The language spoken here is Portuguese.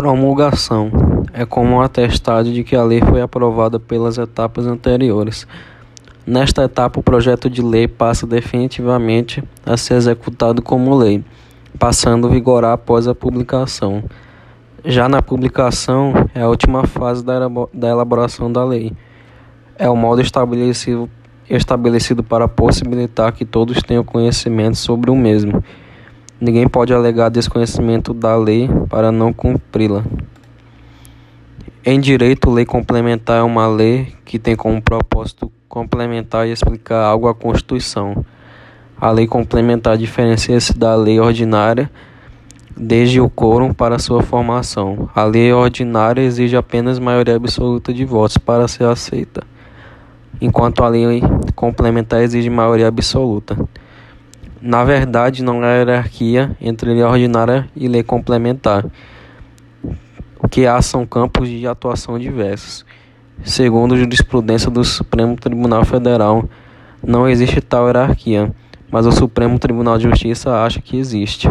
Promulgação é como um atestado de que a lei foi aprovada pelas etapas anteriores. Nesta etapa, o projeto de lei passa definitivamente a ser executado como lei, passando a vigorar após a publicação. Já na publicação, é a última fase da elaboração da lei. É o modo estabelecido, estabelecido para possibilitar que todos tenham conhecimento sobre o mesmo Ninguém pode alegar desconhecimento da lei para não cumpri-la. Em direito, lei complementar é uma lei que tem como propósito complementar e explicar algo à Constituição. A lei complementar diferencia-se da lei ordinária desde o quórum para sua formação. A lei ordinária exige apenas maioria absoluta de votos para ser aceita, enquanto a lei complementar exige maioria absoluta. Na verdade, não há hierarquia entre lei ordinária e lei complementar. O que há são campos de atuação diversos. Segundo a jurisprudência do Supremo Tribunal Federal, não existe tal hierarquia, mas o Supremo Tribunal de Justiça acha que existe.